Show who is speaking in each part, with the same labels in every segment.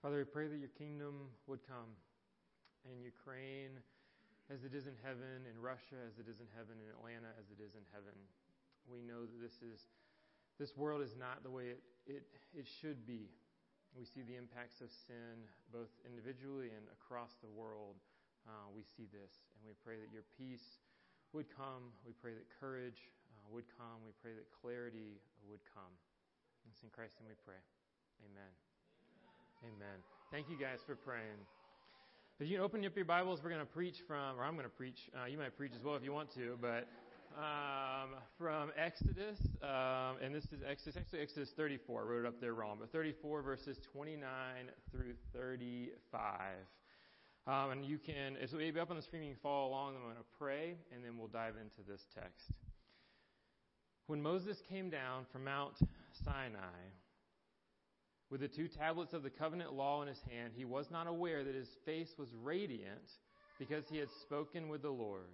Speaker 1: Father, we pray that your kingdom would come in Ukraine as it is in heaven, in Russia as it is in heaven, in Atlanta as it is in heaven. We know that this is this world is not the way it, it, it should be. We see the impacts of sin both individually and across the world. Uh, we see this, and we pray that your peace would come. We pray that courage uh, would come. We pray that clarity would come. It's in Christ and we pray. Amen. Amen. Thank you guys for praying. If you open up your Bibles, we're going to preach from, or I'm going to preach. Uh, you might preach as well if you want to, but um, from Exodus, um, and this is Exodus, actually Exodus 34. I wrote it up there wrong, but 34 verses 29 through 35. Um, and you can, it'll be up on the screen. You can follow along. I'm going to pray, and then we'll dive into this text. When Moses came down from Mount Sinai with the two tablets of the covenant law in his hand, he was not aware that his face was radiant because he had spoken with the Lord.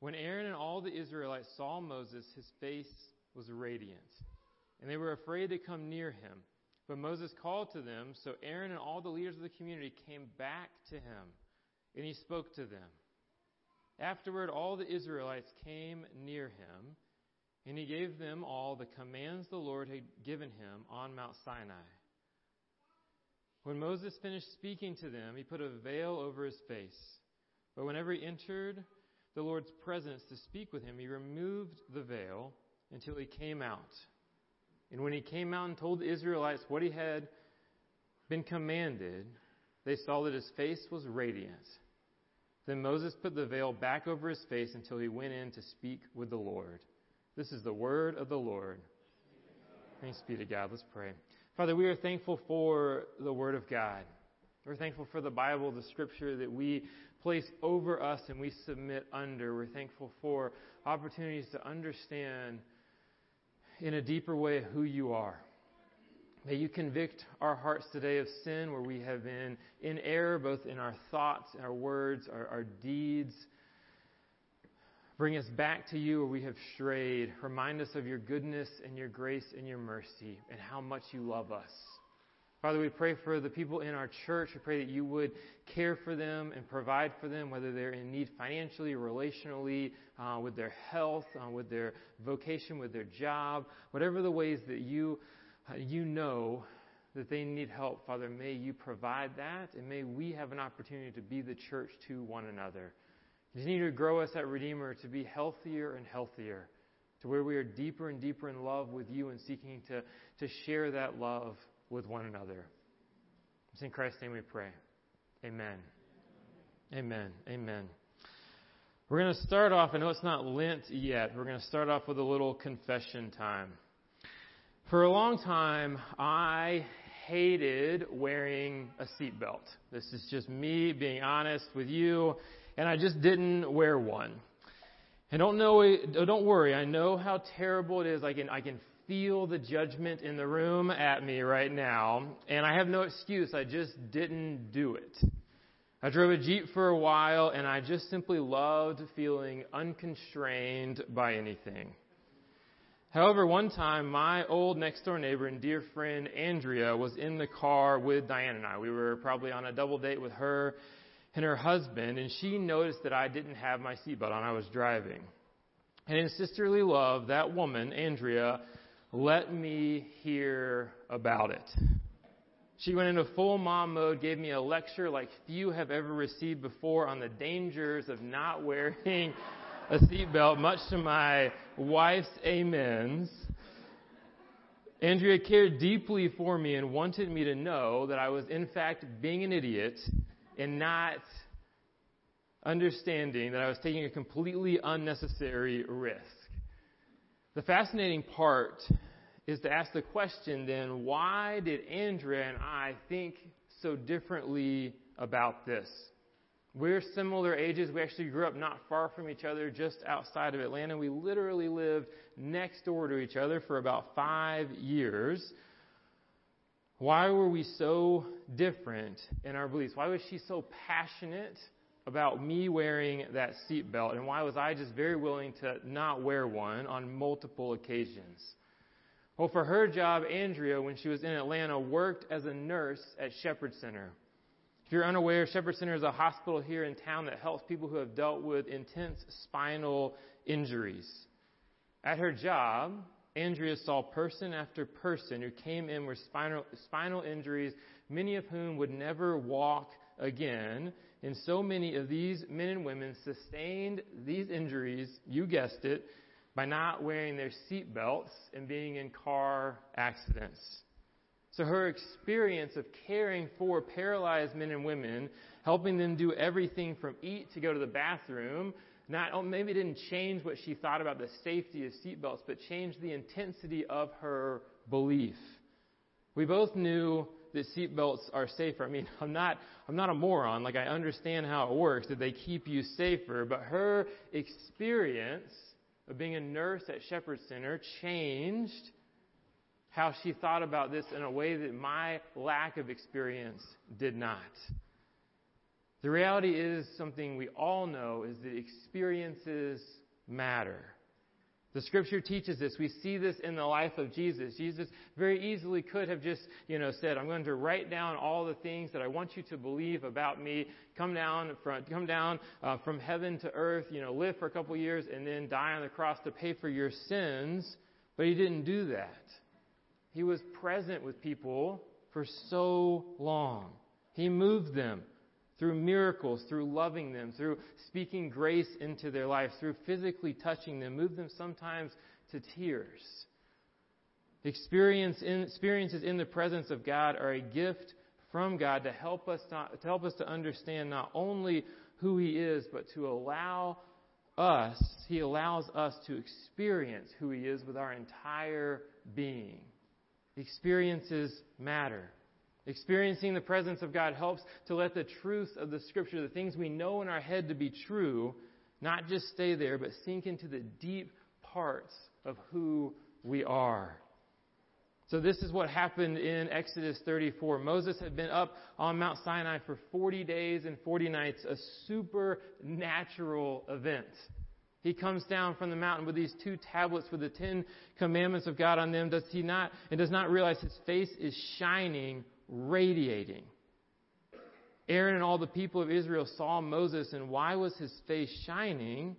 Speaker 1: When Aaron and all the Israelites saw Moses, his face was radiant, and they were afraid to come near him. But Moses called to them, so Aaron and all the leaders of the community came back to him, and he spoke to them. Afterward, all the Israelites came near him and he gave them all the commands the Lord had given him on Mount Sinai. When Moses finished speaking to them, he put a veil over his face. But whenever he entered the Lord's presence to speak with him, he removed the veil until he came out. And when he came out and told the Israelites what he had been commanded, they saw that his face was radiant. Then Moses put the veil back over his face until he went in to speak with the Lord. This is the word of the Lord. Thanks be to God. Let's pray. Father, we are thankful for the word of God. We're thankful for the Bible, the scripture that we place over us and we submit under. We're thankful for opportunities to understand in a deeper way who you are. May you convict our hearts today of sin where we have been in error, both in our thoughts, our words, our, our deeds. Bring us back to you where we have strayed. Remind us of your goodness and your grace and your mercy and how much you love us. Father, we pray for the people in our church. We pray that you would care for them and provide for them, whether they're in need financially, relationally, uh, with their health, uh, with their vocation, with their job, whatever the ways that you, uh, you know that they need help. Father, may you provide that, and may we have an opportunity to be the church to one another. Continue to grow us at Redeemer to be healthier and healthier, to where we are deeper and deeper in love with you and seeking to, to share that love with one another. It's in Christ's name we pray. Amen. Amen. Amen. We're going to start off, I know it's not Lent yet, we're going to start off with a little confession time. For a long time, I hated wearing a seatbelt. This is just me being honest with you and I just didn't wear one. And don't know, uh, don't worry. I know how terrible it is. I can, I can feel the judgment in the room at me right now, and I have no excuse. I just didn't do it. I drove a Jeep for a while, and I just simply loved feeling unconstrained by anything. However, one time, my old next door neighbor and dear friend Andrea was in the car with Diane and I. We were probably on a double date with her and her husband, and she noticed that I didn't have my seatbelt on. I was driving. And in sisterly love, that woman, Andrea, let me hear about it. She went into full mom mode, gave me a lecture like few have ever received before on the dangers of not wearing a seatbelt, much to my wife's amens. Andrea cared deeply for me and wanted me to know that I was, in fact, being an idiot and not understanding that I was taking a completely unnecessary risk. The fascinating part is to ask the question then, why did Andrea and I think so differently about this? We're similar ages. We actually grew up not far from each other, just outside of Atlanta. We literally lived next door to each other for about five years. Why were we so different in our beliefs? Why was she so passionate about me wearing that seatbelt? And why was I just very willing to not wear one on multiple occasions? Well, for her job, Andrea, when she was in Atlanta, worked as a nurse at Shepherd Center. If you're unaware, Shepherd Center is a hospital here in town that helps people who have dealt with intense spinal injuries. At her job, Andrea saw person after person who came in with spinal, spinal injuries, many of whom would never walk again. And so many of these men and women sustained these injuries, you guessed it, by not wearing their seat belts and being in car accidents. So her experience of caring for paralyzed men and women, helping them do everything from eat to go to the bathroom, not oh, maybe didn't change what she thought about the safety of seatbelts, but changed the intensity of her belief. We both knew that seatbelts are safer. I mean, I'm not I'm not a moron. Like I understand how it works that they keep you safer, but her experience of being a nurse at Shepherd Center changed how she thought about this in a way that my lack of experience did not. The reality is something we all know is that experiences matter. The scripture teaches this. We see this in the life of Jesus. Jesus very easily could have just, you know, said, I'm going to write down all the things that I want you to believe about me. Come down from, come down uh, from heaven to earth, you know, live for a couple years and then die on the cross to pay for your sins. But he didn't do that. He was present with people for so long. He moved them through miracles, through loving them, through speaking grace into their lives, through physically touching them, move them sometimes to tears. Experience in, experiences in the presence of God are a gift from God to help us not, to help us to understand not only who He is, but to allow us, He allows us to experience who He is with our entire being. Experiences matter. Experiencing the presence of God helps to let the truth of the Scripture, the things we know in our head to be true, not just stay there, but sink into the deep parts of who we are. So this is what happened in Exodus 34. Moses had been up on Mount Sinai for 40 days and 40 nights, a supernatural event. He comes down from the mountain with these two tablets with the Ten Commandments of God on them. Does he not, and does not realize his face is shining radiating. Aaron and all the people of Israel saw Moses, and why was his face shining?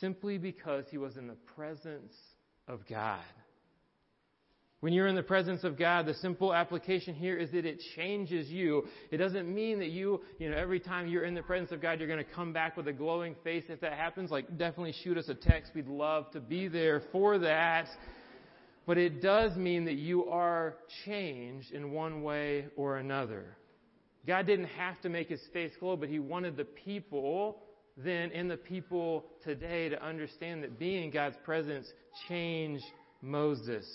Speaker 1: Simply because he was in the presence of God. When you're in the presence of God, the simple application here is that it changes you. It doesn't mean that you, you know, every time you're in the presence of God, you're going to come back with a glowing face. If that happens, like, definitely shoot us a text. We'd love to be there for that. But it does mean that you are changed in one way or another. God didn't have to make his face glow, but he wanted the people then and the people today to understand that being in God's presence changed Moses.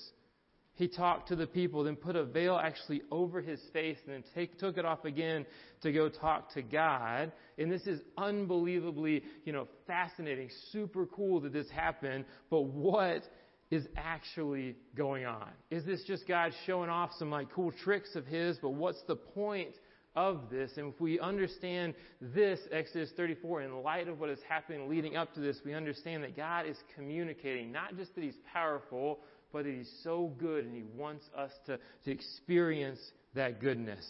Speaker 1: He talked to the people, then put a veil actually over his face, and then take, took it off again to go talk to God. And this is unbelievably, you know, fascinating, super cool that this happened. But what is actually going on? Is this just God showing off some like cool tricks of His? But what's the point of this? And if we understand this, Exodus 34, in light of what is happening leading up to this, we understand that God is communicating, not just that He's powerful, but that He's so good and He wants us to, to experience that goodness.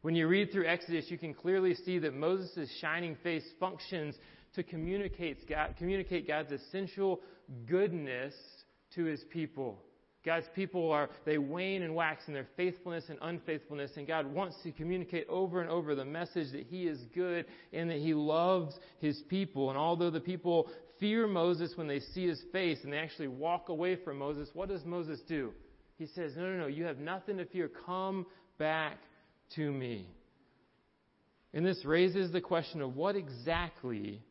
Speaker 1: When you read through Exodus, you can clearly see that Moses' shining face functions to communicate, God, communicate God's essential goodness to his people. God's people are, they wane and wax in their faithfulness and unfaithfulness, and God wants to communicate over and over the message that He is good and that He loves His people. And although the people fear Moses when they see His face and they actually walk away from Moses, what does Moses do? He says, No, no, no, you have nothing to fear. Come back to me. And this raises the question of what exactly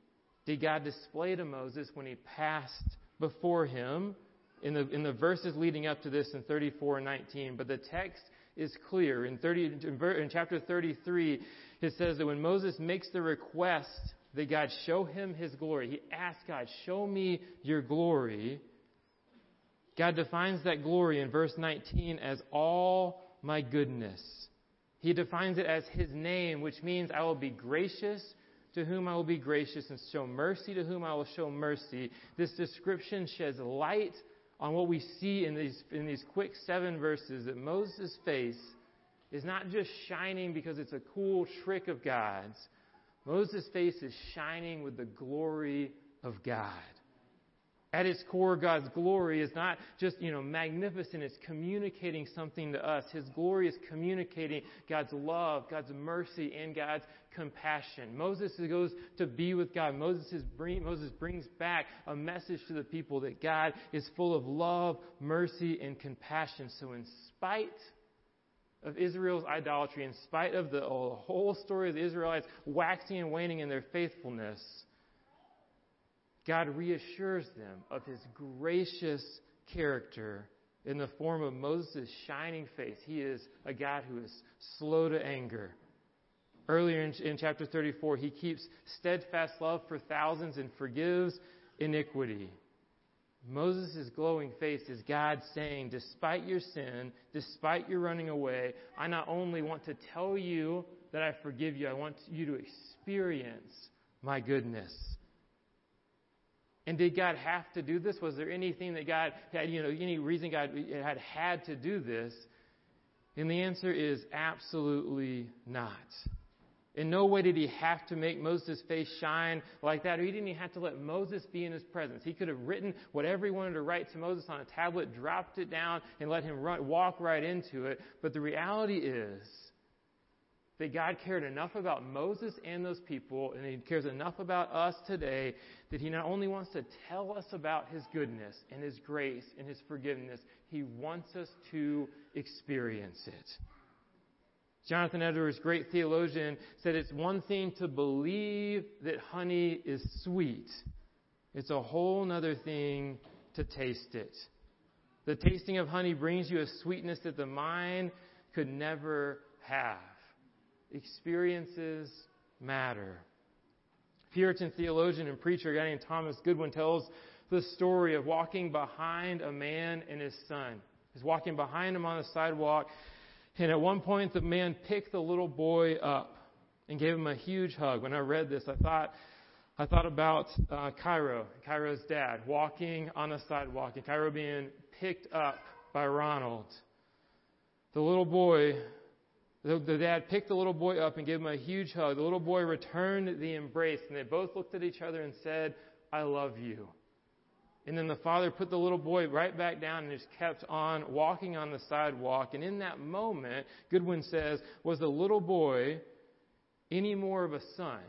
Speaker 1: did God display to Moses when He passed before him? In the, in the verses leading up to this in 34 and 19, but the text is clear. In, 30, in chapter 33, it says that when Moses makes the request that God show him his glory, he asks God, show me your glory. God defines that glory in verse 19 as all my goodness. He defines it as his name, which means I will be gracious to whom I will be gracious and show mercy to whom I will show mercy. This description sheds light on what we see in these, in these quick seven verses that Moses' face is not just shining because it's a cool trick of God's. Moses' face is shining with the glory of God. At its core, God's glory is not just, you know, magnificent. It's communicating something to us. His glory is communicating God's love, God's mercy, and God's compassion. Moses goes to be with God. Moses, bring, Moses brings back a message to the people that God is full of love, mercy, and compassion. So in spite of Israel's idolatry, in spite of the oh, whole story of the Israelites waxing and waning in their faithfulness, God reassures them of his gracious character in the form of Moses' shining face. He is a God who is slow to anger. Earlier in, in, chapter 34, he keeps steadfast love for thousands and forgives iniquity. Moses' glowing face is God saying, despite your sin, despite your running away, I not only want to tell you that I forgive you, I want you to experience my goodness. And did God have to do this? Was there anything that God had, you know, any reason God had had to do this? And the answer is absolutely not. In no way did he have to make Moses' face shine like that, or he didn't even have to let Moses be in his presence. He could have written whatever he wanted to write to Moses on a tablet, dropped it down, and let him run, walk right into it. But the reality is, that God cared enough about Moses and those people, and He cares enough about us today that He not only wants to tell us about His goodness and His grace and His forgiveness, He wants us to experience it. Jonathan Edwards, great theologian, said it's one thing to believe that honey is sweet. It's a whole other thing to taste it. The tasting of honey brings you a sweetness that the mind could never have. Experiences matter. Puritan theologian and preacher, a guy named Thomas Goodwin, tells the story of walking behind a man and his son. He's walking behind him on the sidewalk, and at one point the man picked the little boy up and gave him a huge hug. When I read this, I thought, I thought about uh, Cairo, Cairo's dad, walking on the sidewalk, and Cairo being picked up by Ronald. The little boy the, the dad picked the little boy up and gave him a huge hug. The little boy returned the embrace, and they both looked at each other and said, I love you. And then the father put the little boy right back down and just kept on walking on the sidewalk. And in that moment, Goodwin says, was the little boy any more of a son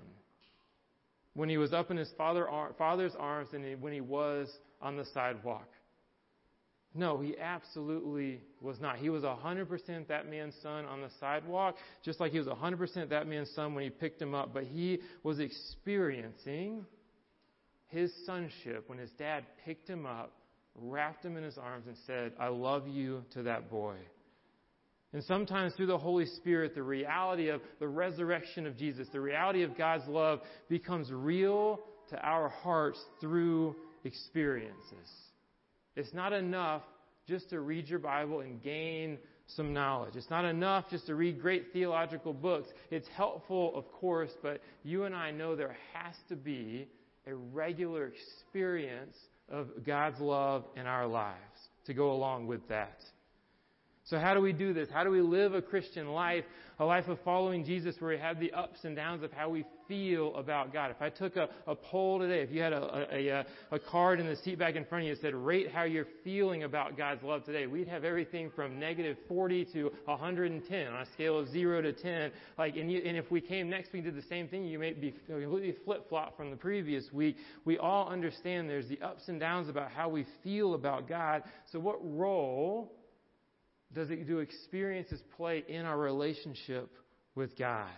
Speaker 1: when he was up in his father, father's arms than when he was on the sidewalk? No, he absolutely was not. He was 100% that man's son on the sidewalk, just like he was 100% that man's son when he picked him up. But he was experiencing his sonship when his dad picked him up, wrapped him in his arms, and said, I love you to that boy. And sometimes through the Holy Spirit, the reality of the resurrection of Jesus, the reality of God's love becomes real to our hearts through experiences. It's not enough just to read your Bible and gain some knowledge. It's not enough just to read great theological books. It's helpful, of course, but you and I know there has to be a regular experience of God's love in our lives to go along with that. So, how do we do this? How do we live a Christian life, a life of following Jesus where we have the ups and downs of how we feel about God? If I took a, a poll today, if you had a, a, a, card in the seat back in front of you that said, rate how you're feeling about God's love today, we'd have everything from negative 40 to 110 on a scale of 0 to 10. Like, and, you, and if we came next week and did the same thing, you may be completely flip flop from the previous week. We all understand there's the ups and downs about how we feel about God. So, what role does it do experiences play in our relationship with God?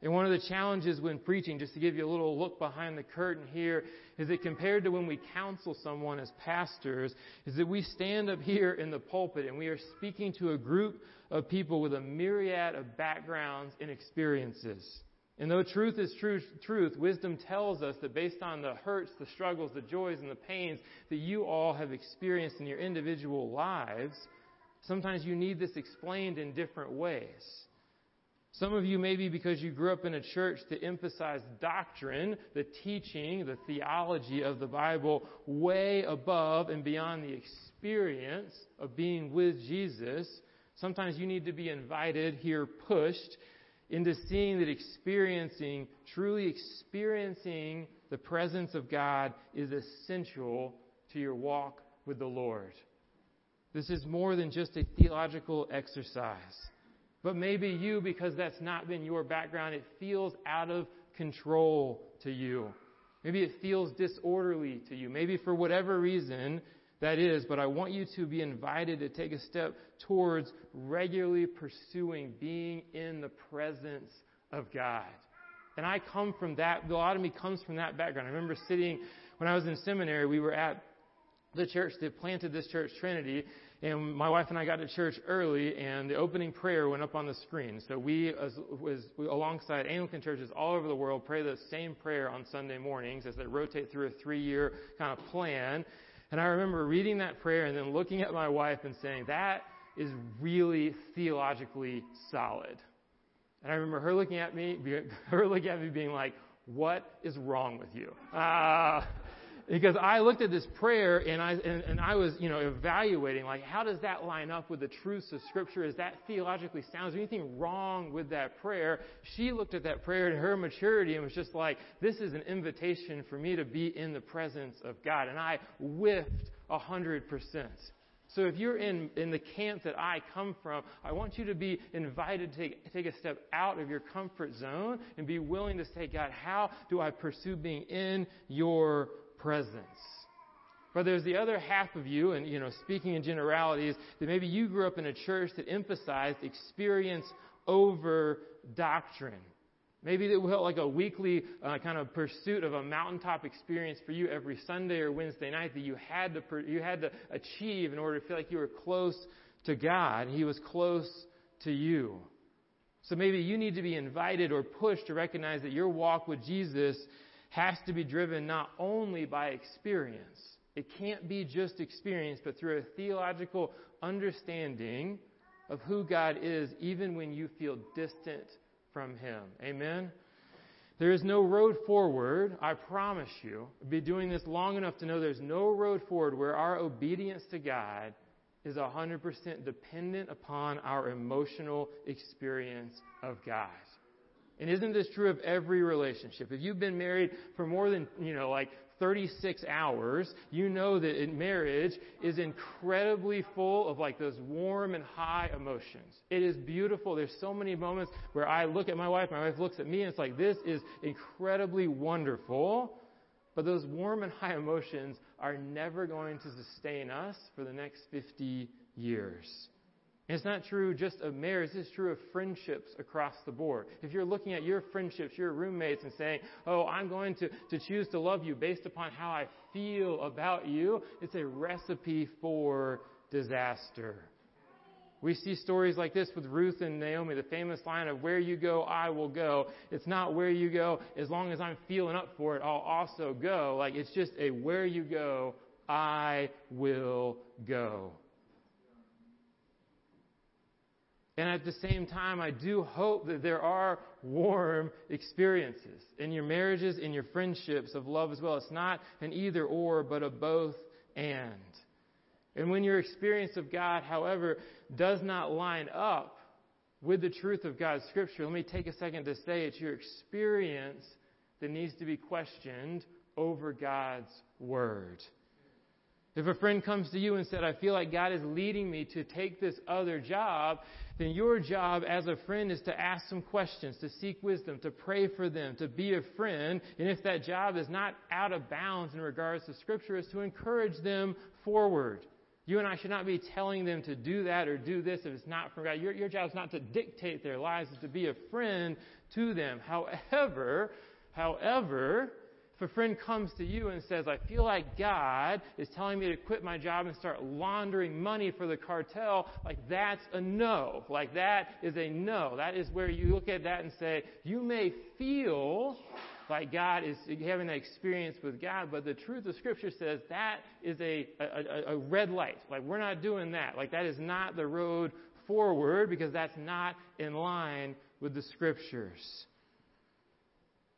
Speaker 1: And one of the challenges when preaching, just to give you a little look behind the curtain here, is that compared to when we counsel someone as pastors, is that we stand up here in the pulpit and we are speaking to a group of people with a myriad of backgrounds and experiences. And though truth is true, truth, wisdom tells us that based on the hurts, the struggles, the joys, and the pains that you all have experienced in your individual lives, Sometimes you need this explained in different ways. Some of you, maybe because you grew up in a church that emphasized doctrine, the teaching, the theology of the Bible, way above and beyond the experience of being with Jesus. Sometimes you need to be invited here, pushed into seeing that experiencing, truly experiencing the presence of God is essential to your walk with the Lord. This is more than just a theological exercise. But maybe you, because that's not been your background, it feels out of control to you. Maybe it feels disorderly to you. Maybe for whatever reason that is, but I want you to be invited to take a step towards regularly pursuing being in the presence of God. And I come from that, a lot of me comes from that background. I remember sitting, when I was in seminary, we were at the church that planted this church, Trinity, and my wife and I got to church early, and the opening prayer went up on the screen. So we, as, was alongside Anglican churches all over the world, pray the same prayer on Sunday mornings as they rotate through a three-year kind of plan. And I remember reading that prayer and then looking at my wife and saying, "That is really theologically solid." And I remember her looking at me, her looking at me, being like, "What is wrong with you?" Uh, because I looked at this prayer and I, and, and, I was, you know, evaluating, like, how does that line up with the truths of Scripture? Is that theologically sound? Is there anything wrong with that prayer? She looked at that prayer in her maturity and was just like, this is an invitation for me to be in the presence of God. And I whiffed a hundred percent. So if you're in, in the camp that I come from, I want you to be invited to take, take a step out of your comfort zone and be willing to say, God, how do I pursue being in your presence. But there's the other half of you, and you know, speaking in generalities, that maybe you grew up in a church that emphasized experience over doctrine. Maybe it felt like a weekly uh, kind of pursuit of a mountaintop experience for you every Sunday or Wednesday night that you had to you had to achieve in order to feel like you were close to God. He was close to you. So maybe you need to be invited or pushed to recognize that your walk with Jesus has to be driven not only by experience. It can't be just experience, but through a theological understanding of who God is, even when you feel distant from Him. Amen? There is no road forward, I promise you. I've been doing this long enough to know there's no road forward where our obedience to God is 100% dependent upon our emotional experience of God. And isn't this true of every relationship? If you've been married for more than, you know, like 36 hours, you know that in marriage is incredibly full of like those warm and high emotions. It is beautiful. There's so many moments where I look at my wife, my wife looks at me, and it's like, this is incredibly wonderful. But those warm and high emotions are never going to sustain us for the next 50 years. And it's not true just of marriage, it's true of friendships across the board. If you're looking at your friendships, your roommates, and saying, oh, I'm going to, to choose to love you based upon how I feel about you, it's a recipe for disaster. We see stories like this with Ruth and Naomi, the famous line of, where you go, I will go. It's not where you go, as long as I'm feeling up for it, I'll also go. Like, it's just a where you go, I will go. And at the same time, I do hope that there are warm experiences in your marriages, in your friendships of love as well. It's not an either or, but a both and. And when your experience of God, however, does not line up with the truth of God's Scripture, let me take a second to say it's your experience that needs to be questioned over God's Word. If a friend comes to you and said, I feel like God is leading me to take this other job, then your job as a friend is to ask some questions, to seek wisdom, to pray for them, to be a friend. And if that job is not out of bounds in regards to Scripture, is to encourage them forward. You and I should not be telling them to do that or do this if it's not from God. Your, your job is not to dictate their lives, it's to be a friend to them. However, however, if a friend comes to you and says, I feel like God is telling me to quit my job and start laundering money for the cartel, like that's a no. Like that is a no. That is where you look at that and say, you may feel like God is having that experience with God, but the truth of Scripture says that is a, a, a red light. Like we're not doing that. Like that is not the road forward because that's not in line with the scriptures.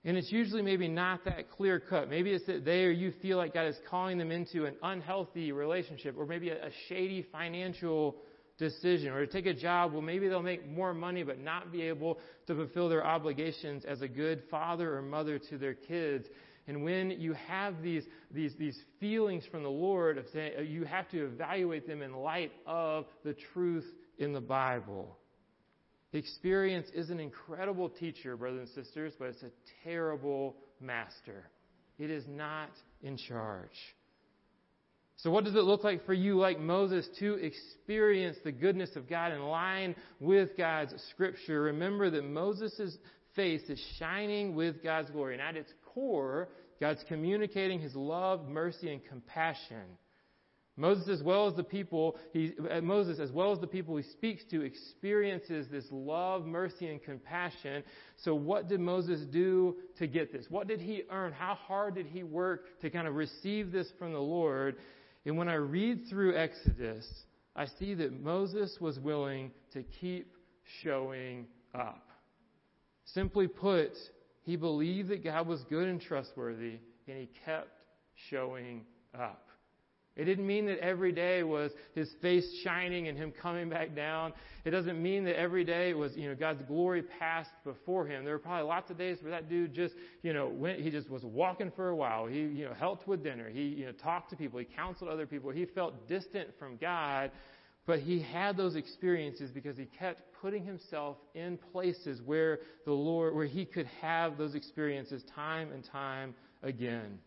Speaker 1: And it's usually maybe not that clear cut. Maybe it's that they or you feel like God is calling them into an unhealthy relationship or maybe a, a shady financial decision or to take a job well maybe they'll make more money but not be able to fulfill their obligations as a good father or mother to their kids and when you have these, these, these feelings from the Lord of saying, uh, you have to evaluate them in light of the truth in the Bible. Experience is an incredible teacher, brothers and sisters, but it's a terrible master. It is not in charge. So, what does it look like for you, like Moses, to experience the goodness of God in line with God's Scripture? Remember that Moses' face is shining with God's glory, and at its core, God's communicating his love, mercy, and compassion. Moses, as well as the people, he, uh, Moses, as well as the people he speaks to, experiences this love, mercy, and compassion. So, what did Moses do to get this? What did he earn? How hard did he work to kind of receive this from the Lord? And when I read through Exodus, I see that Moses was willing to keep showing up. Simply put, he believed that God was good and trustworthy, and he kept showing up. It didn't mean that every day was his face shining and him coming back down. It doesn't mean that every day was, you know, God's glory passed before him. There were probably lots of days where that dude just, you know, went, he just was walking for a while. He, you know, helped with dinner. He, you know, talked to people. He counseled other people. He felt distant from God, but he had those experiences because he kept putting himself in places where the Lord, where he could have those experiences time and time again.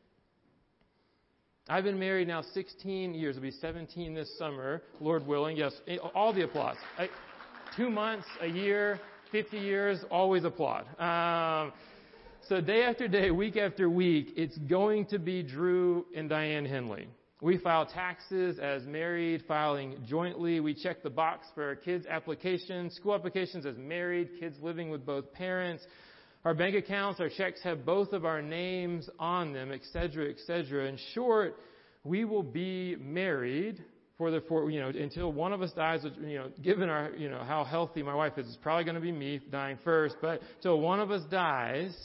Speaker 1: I've been married now 16 years. It'll be 17 this summer, Lord willing. Yes, all the applause. I, two months, a year, 50 years, always applaud. Um, so day after day, week after week, it's going to be Drew and Diane Henley. We file taxes as married, filing jointly. We check the box for kids' applications, school applications as married, kids living with both parents. Our bank accounts, our checks have both of our names on them, etc., etc. In short, we will be married for the for you know until one of us dies. Which, you know, given our you know how healthy my wife is, it's probably going to be me dying first. But till one of us dies,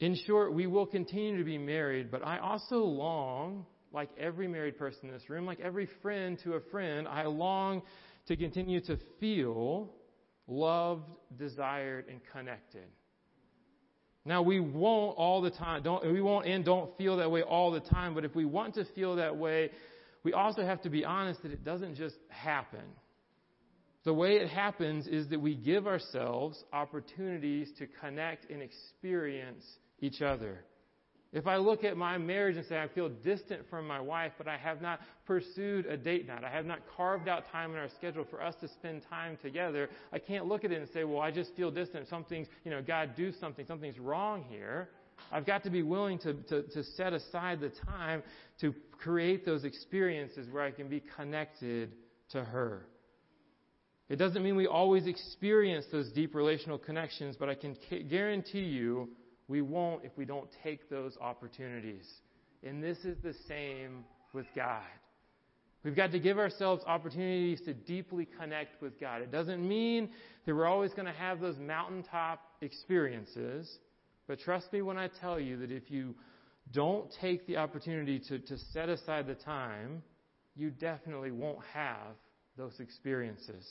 Speaker 1: in short, we will continue to be married, but I also long, like every married person in this room, like every friend to a friend, I long to continue to feel loved, desired, and connected. Now we won't all the time, don't, we won't and don't feel that way all the time, but if we want to feel that way, we also have to be honest that it doesn't just happen. The way it happens is that we give ourselves opportunities to connect and experience each other. If I look at my marriage and say I feel distant from my wife, but I have not pursued a date night, I have not carved out time in our schedule for us to spend time together, I can't look at it and say, well, I just feel distant. Something's, you know, God do something. Something's wrong here. I've got to be willing to, to, to set aside the time to create those experiences where I can be connected to her. It doesn't mean we always experience those deep relational connections, but I can guarantee you we won't if we don't take those opportunities. And this is the same with God. We've got to give ourselves opportunities to deeply connect with God. It doesn't mean that we're always going to have those mountaintop experiences, but trust me when I tell you that if you don't take the opportunity to, to set aside the time, you definitely won't have those experiences.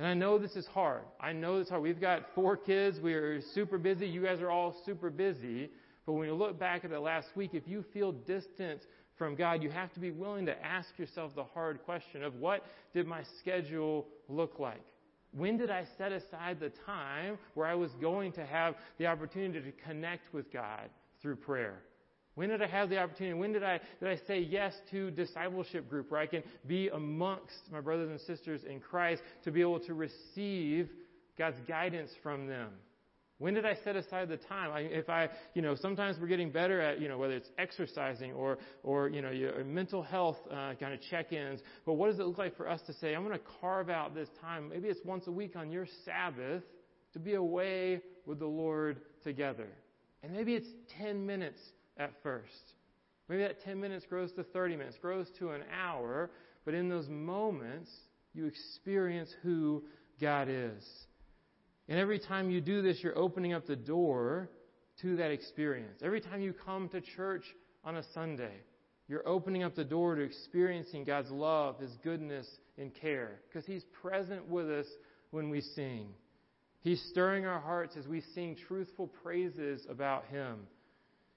Speaker 1: And I know this is hard. I know this is hard. We've got four kids. We are super busy. You guys are all super busy. But when you look back at the last week, if you feel distant from God, you have to be willing to ask yourself the hard question of what did my schedule look like? When did I set aside the time where I was going to have the opportunity to connect with God through prayer? When did I have the opportunity? When did I, did I say yes to discipleship group where I can be amongst my brothers and sisters in Christ to be able to receive God's guidance from them? When did I set aside the time? I, if I, you know, sometimes we're getting better at, you know, whether it's exercising or, or you know, your mental health uh, kind of check-ins. But what does it look like for us to say, I'm going to carve out this time? Maybe it's once a week on your Sabbath to be away with the Lord together. And maybe it's 10 minutes at first. Maybe that 10 minutes grows to 30 minutes, grows to an hour, but in those moments, you experience who God is. And every time you do this, you're opening up the door to that experience. Every time you come to church on a Sunday, you're opening up the door to experiencing God's love, His goodness, and care. Because He's present with us when we sing. He's stirring our hearts as we sing truthful praises about Him.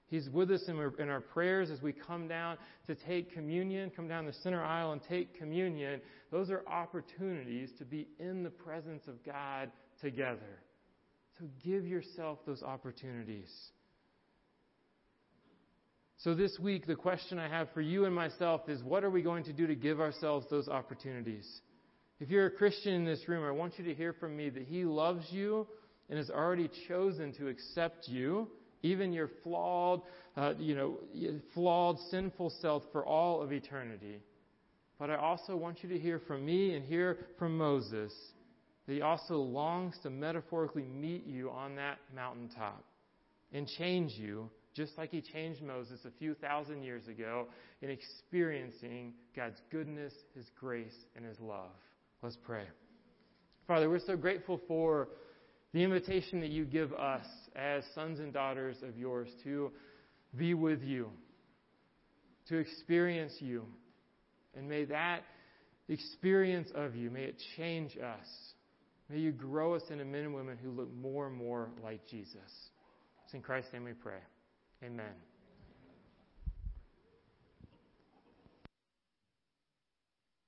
Speaker 1: He's with us in our, in our, prayers as we come down to take communion, come down the center aisle and take communion. Those are opportunities to be in the presence of God together. So give yourself those opportunities. So this week, the question I have for you and myself is what are we going to do to give ourselves those opportunities? If you're a Christian in this room, I want you to hear from me that He loves you and has already chosen to accept you, even your flawed, uh, you know, flawed, sinful self for all of eternity. But I also want you to hear from me and hear from Moses that he also longs to metaphorically meet you on that mountaintop and change you just like he changed Moses a few thousand years ago in experiencing God's goodness, his grace, and his love. Let's pray. Father, we're so grateful for the invitation that you give us as sons and daughters of yours to be with you, to experience you. And may that experience of you, may it change us. May you grow us into men and women who look more and more like Jesus. It's in Christ's name we pray. Amen.